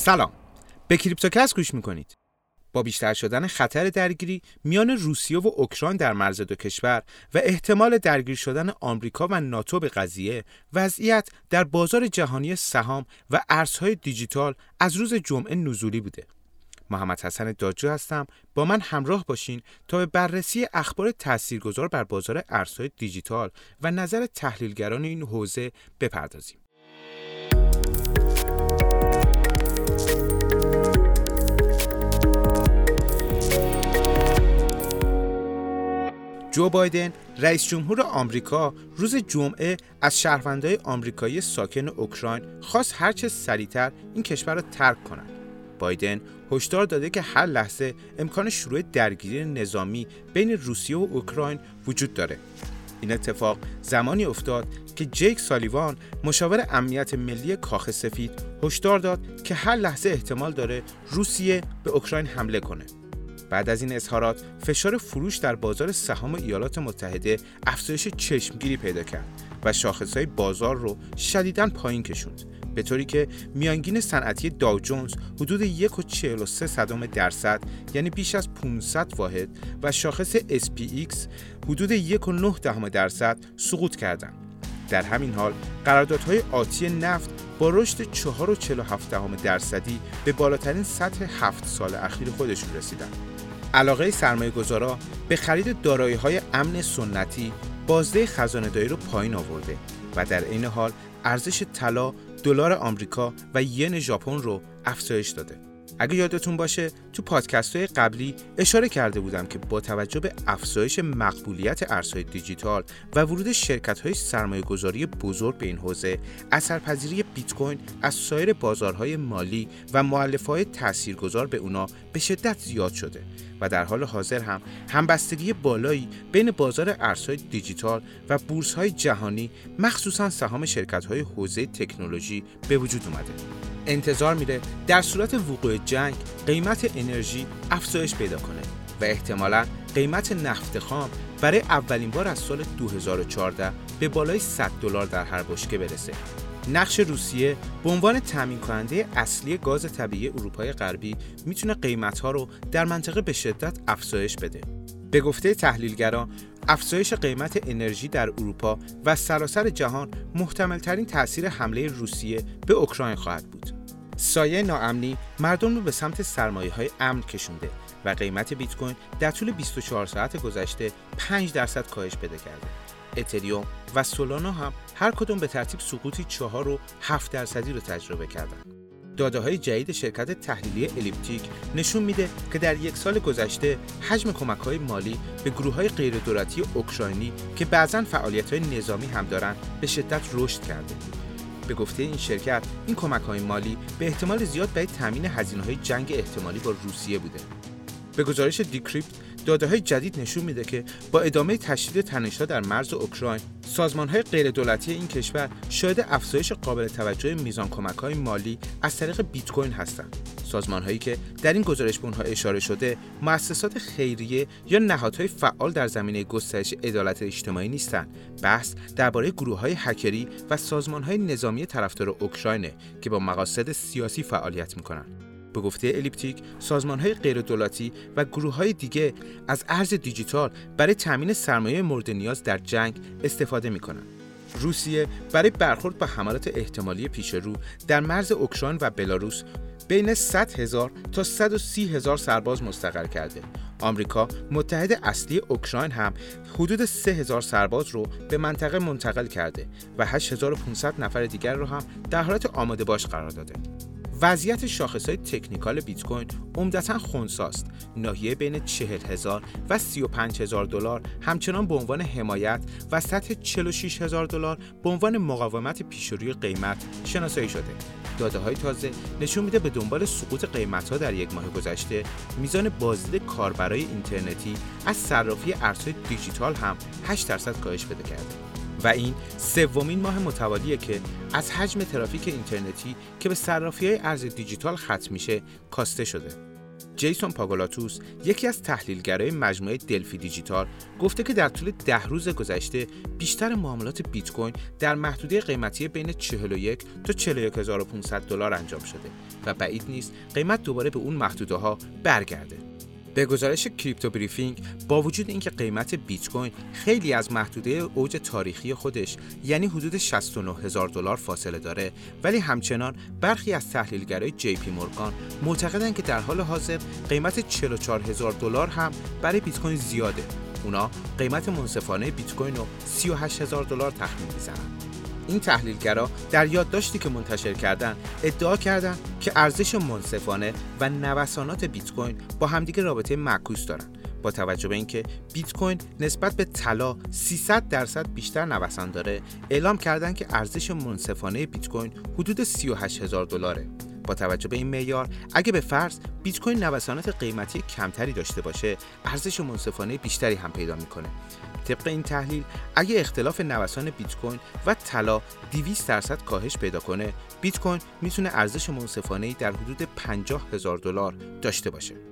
سلام. به کریپتوکس گوش می‌کنید. با بیشتر شدن خطر درگیری میان روسیه و اوکراین در مرز دو کشور و احتمال درگیر شدن آمریکا و ناتو به قضیه وضعیت در بازار جهانی سهام و ارزهای دیجیتال از روز جمعه نزولی بوده. محمد حسن داجو هستم. با من همراه باشین تا به بررسی اخبار تاثیرگذار بر بازار ارزهای دیجیتال و نظر تحلیلگران این حوزه بپردازیم. جو بایدن رئیس جمهور آمریکا روز جمعه از شهروندان آمریکایی ساکن اوکراین خواست هرچه سریعتر این کشور را ترک کنند. بایدن هشدار داده که هر لحظه امکان شروع درگیری نظامی بین روسیه و اوکراین وجود داره. این اتفاق زمانی افتاد که جیک سالیوان مشاور امنیت ملی کاخ سفید هشدار داد که هر لحظه احتمال داره روسیه به اوکراین حمله کنه. بعد از این اظهارات فشار فروش در بازار سهام ایالات متحده افزایش چشمگیری پیدا کرد و شاخصهای بازار رو شدیداً پایین کشوند به طوری که میانگین صنعتی داو جونز حدود 1.43 صدم درصد یعنی بیش از 500 واحد و شاخص SPX حدود 1.9 درصد سقوط کردند. در همین حال قراردادهای آتی نفت با رشد 4.47 درصدی به بالاترین سطح هفت سال اخیر خودشون رسیدند. علاقه سرمایه گذارا به خرید دارایی های امن سنتی بازده خزانه رو پایین آورده و در این حال ارزش طلا، دلار آمریکا و ین ژاپن رو افزایش داده. اگه یادتون باشه تو پادکست های قبلی اشاره کرده بودم که با توجه به افزایش مقبولیت ارزهای دیجیتال و ورود شرکت های سرمایه گذاری بزرگ به این حوزه اثرپذیری بیت کوین از سایر بازارهای مالی و معلف های تاثیرگذار به اونا به شدت زیاد شده و در حال حاضر هم همبستگی بالایی بین بازار ارزهای دیجیتال و بورس های جهانی مخصوصا سهام شرکت های حوزه تکنولوژی به وجود اومده. انتظار میره در صورت وقوع جنگ قیمت انرژی افزایش پیدا کنه و احتمالا قیمت نفت خام برای اولین بار از سال 2014 به بالای 100 دلار در هر بشکه برسه. نقش روسیه به عنوان تامین کننده اصلی گاز طبیعی اروپای غربی می‌تونه قیمت ها رو در منطقه به شدت افزایش بده. به گفته تحلیلگران افزایش قیمت انرژی در اروپا و سراسر جهان محتمل ترین تاثیر حمله روسیه به اوکراین خواهد بود. سایه ناامنی مردم رو به سمت سرمایه های امن کشونده و قیمت بیت کوین در طول 24 ساعت گذشته 5 درصد کاهش پیدا کرده. اتریوم و سولانا هم هر کدوم به ترتیب سقوطی 4 و 7 درصدی رو تجربه کردند. داده های جدید شرکت تحلیلی الیپتیک نشون میده که در یک سال گذشته حجم کمک های مالی به گروه های غیر دولتی اوکراینی که بعضا فعالیت های نظامی هم دارند به شدت رشد کرده. به گفته این شرکت این کمک های مالی به احتمال زیاد برای تامین هزینه های جنگ احتمالی با روسیه بوده. به گزارش دیکریپت داده های جدید نشون میده که با ادامه تشدید تنش‌ها در مرز اوکراین سازمان های غیر دولتی این کشور شاهد افزایش قابل توجه میزان کمک های مالی از طریق بیت کوین هستند. سازمان هایی که در این گزارش به اونها اشاره شده مؤسسات خیریه یا نهادهای فعال در زمینه گسترش عدالت اجتماعی نیستند. بحث درباره گروه های هکری و سازمان های نظامی طرفدار اوکراینه که با مقاصد سیاسی فعالیت می‌کنند. به گفته الیپتیک سازمان های غیر دولتی و گروه های دیگه از ارز دیجیتال برای تامین سرمایه مورد نیاز در جنگ استفاده می کنند. روسیه برای برخورد با حملات احتمالی پیش رو در مرز اوکراین و بلاروس بین 100 هزار تا 130 هزار سرباز مستقر کرده. آمریکا متحد اصلی اوکراین هم حدود 3000 هزار سرباز رو به منطقه منتقل کرده و 8500 نفر دیگر رو هم در حالت آماده باش قرار داده. وضعیت شاخص های تکنیکال بیت کوین عمدتا خونساست. ناحیه بین 40 هزار و 35 هزار دلار همچنان به عنوان حمایت و سطح 46 هزار دلار به عنوان مقاومت پیشروی قیمت شناسایی شده. داده های تازه نشون میده به دنبال سقوط قیمت ها در یک ماه گذشته میزان بازدید کاربرای اینترنتی از صرافی ارزهای دیجیتال هم 8 درصد کاهش پیدا کرده. و این سومین ماه متوالیه که از حجم ترافیک اینترنتی که به صرافی های ارز دیجیتال ختم میشه کاسته شده. جیسون پاگولاتوس یکی از تحلیلگرای مجموعه دلفی دیجیتال گفته که در طول ده روز گذشته بیشتر معاملات بیت کوین در محدوده قیمتی بین 41 تا 41500 دلار انجام شده و بعید نیست قیمت دوباره به اون محدوده ها برگرده. به گزارش کریپتو بریفینگ با وجود اینکه قیمت بیت کوین خیلی از محدوده اوج تاریخی خودش یعنی حدود 69 هزار دلار فاصله داره ولی همچنان برخی از تحلیلگرای جی پی مورگان معتقدند که در حال حاضر قیمت 44 هزار دلار هم برای بیت کوین زیاده. اونا قیمت منصفانه بیت کوین رو 38 هزار دلار تخمین می‌زنند این تحلیلگرا در یادداشتی که منتشر کردن ادعا کردند که ارزش منصفانه و نوسانات بیت کوین با همدیگه رابطه معکوس دارند با توجه به اینکه بیت کوین نسبت به طلا 300 درصد بیشتر نوسان داره اعلام کردند که ارزش منصفانه بیت کوین حدود 38 هزار دلاره. با توجه به این معیار اگه به فرض بیت کوین نوسانات قیمتی کمتری داشته باشه ارزش منصفانه بیشتری هم پیدا می‌کنه. طبق این تحلیل اگه اختلاف نوسان بیت کوین و طلا 200 درصد کاهش پیدا کنه بیت کوین می‌تونه ارزش منصفانه در حدود 50 هزار دلار داشته باشه.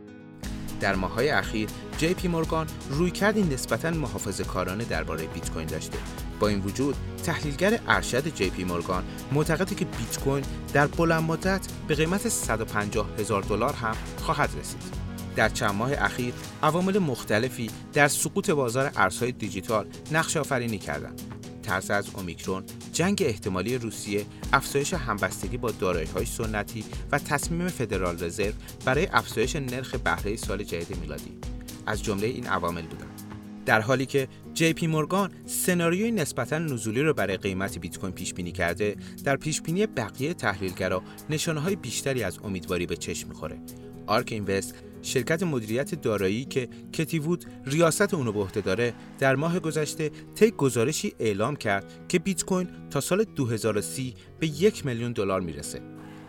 در ماهای اخیر جی پی مورگان رویکردی نسبتا محافظه کارانه درباره بیت کوین داشته با این وجود تحلیلگر ارشد جی پی مورگان معتقده که بیت کوین در بلند مدت به قیمت 150 هزار دلار هم خواهد رسید در چند ماه اخیر عوامل مختلفی در سقوط بازار ارزهای دیجیتال نقش آفرینی کردند. ترس از اومیکرون، جنگ احتمالی روسیه، افزایش همبستگی با های سنتی و تصمیم فدرال رزرو برای افزایش نرخ بهره سال جدید میلادی. از جمله این عوامل بودند. در حالی که جی پی مورگان سناریوی نسبتا نزولی رو برای قیمت بیت کوین پیش بینی کرده در پیش بینی بقیه تحلیلگرا نشانه های بیشتری از امیدواری به چشم می‌خوره. آرک اینوست شرکت مدیریت دارایی که کتیوود ریاست اونو به عهده داره در ماه گذشته طی گزارشی اعلام کرد که بیت کوین تا سال 2030 به یک میلیون دلار می‌رسه.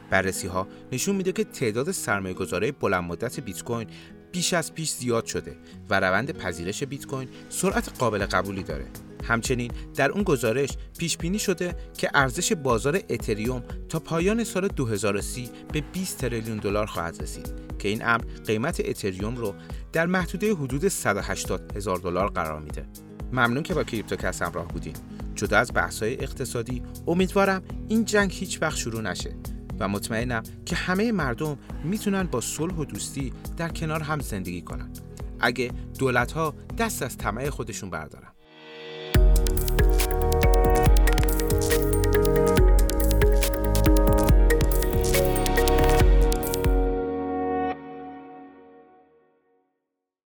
بررسی ها نشون میده که تعداد سرمایه گذاره بلند مدت بیت کوین بیش از پیش زیاد شده و روند پذیرش بیت کوین سرعت قابل قبولی داره. همچنین در اون گزارش پیش بینی شده که ارزش بازار اتریوم تا پایان سال 2030 به 20 تریلیون دلار خواهد رسید که این امر قیمت اتریوم رو در محدوده حدود 180 هزار دلار قرار میده. ممنون که با کریپتوکس همراه بودین. جدا از بحث‌های اقتصادی امیدوارم این جنگ هیچ وقت شروع نشه و مطمئنم که همه مردم می‌تونن با صلح و دوستی در کنار هم زندگی کنن. اگه دولت ها دست از طمع خودشون بردارن.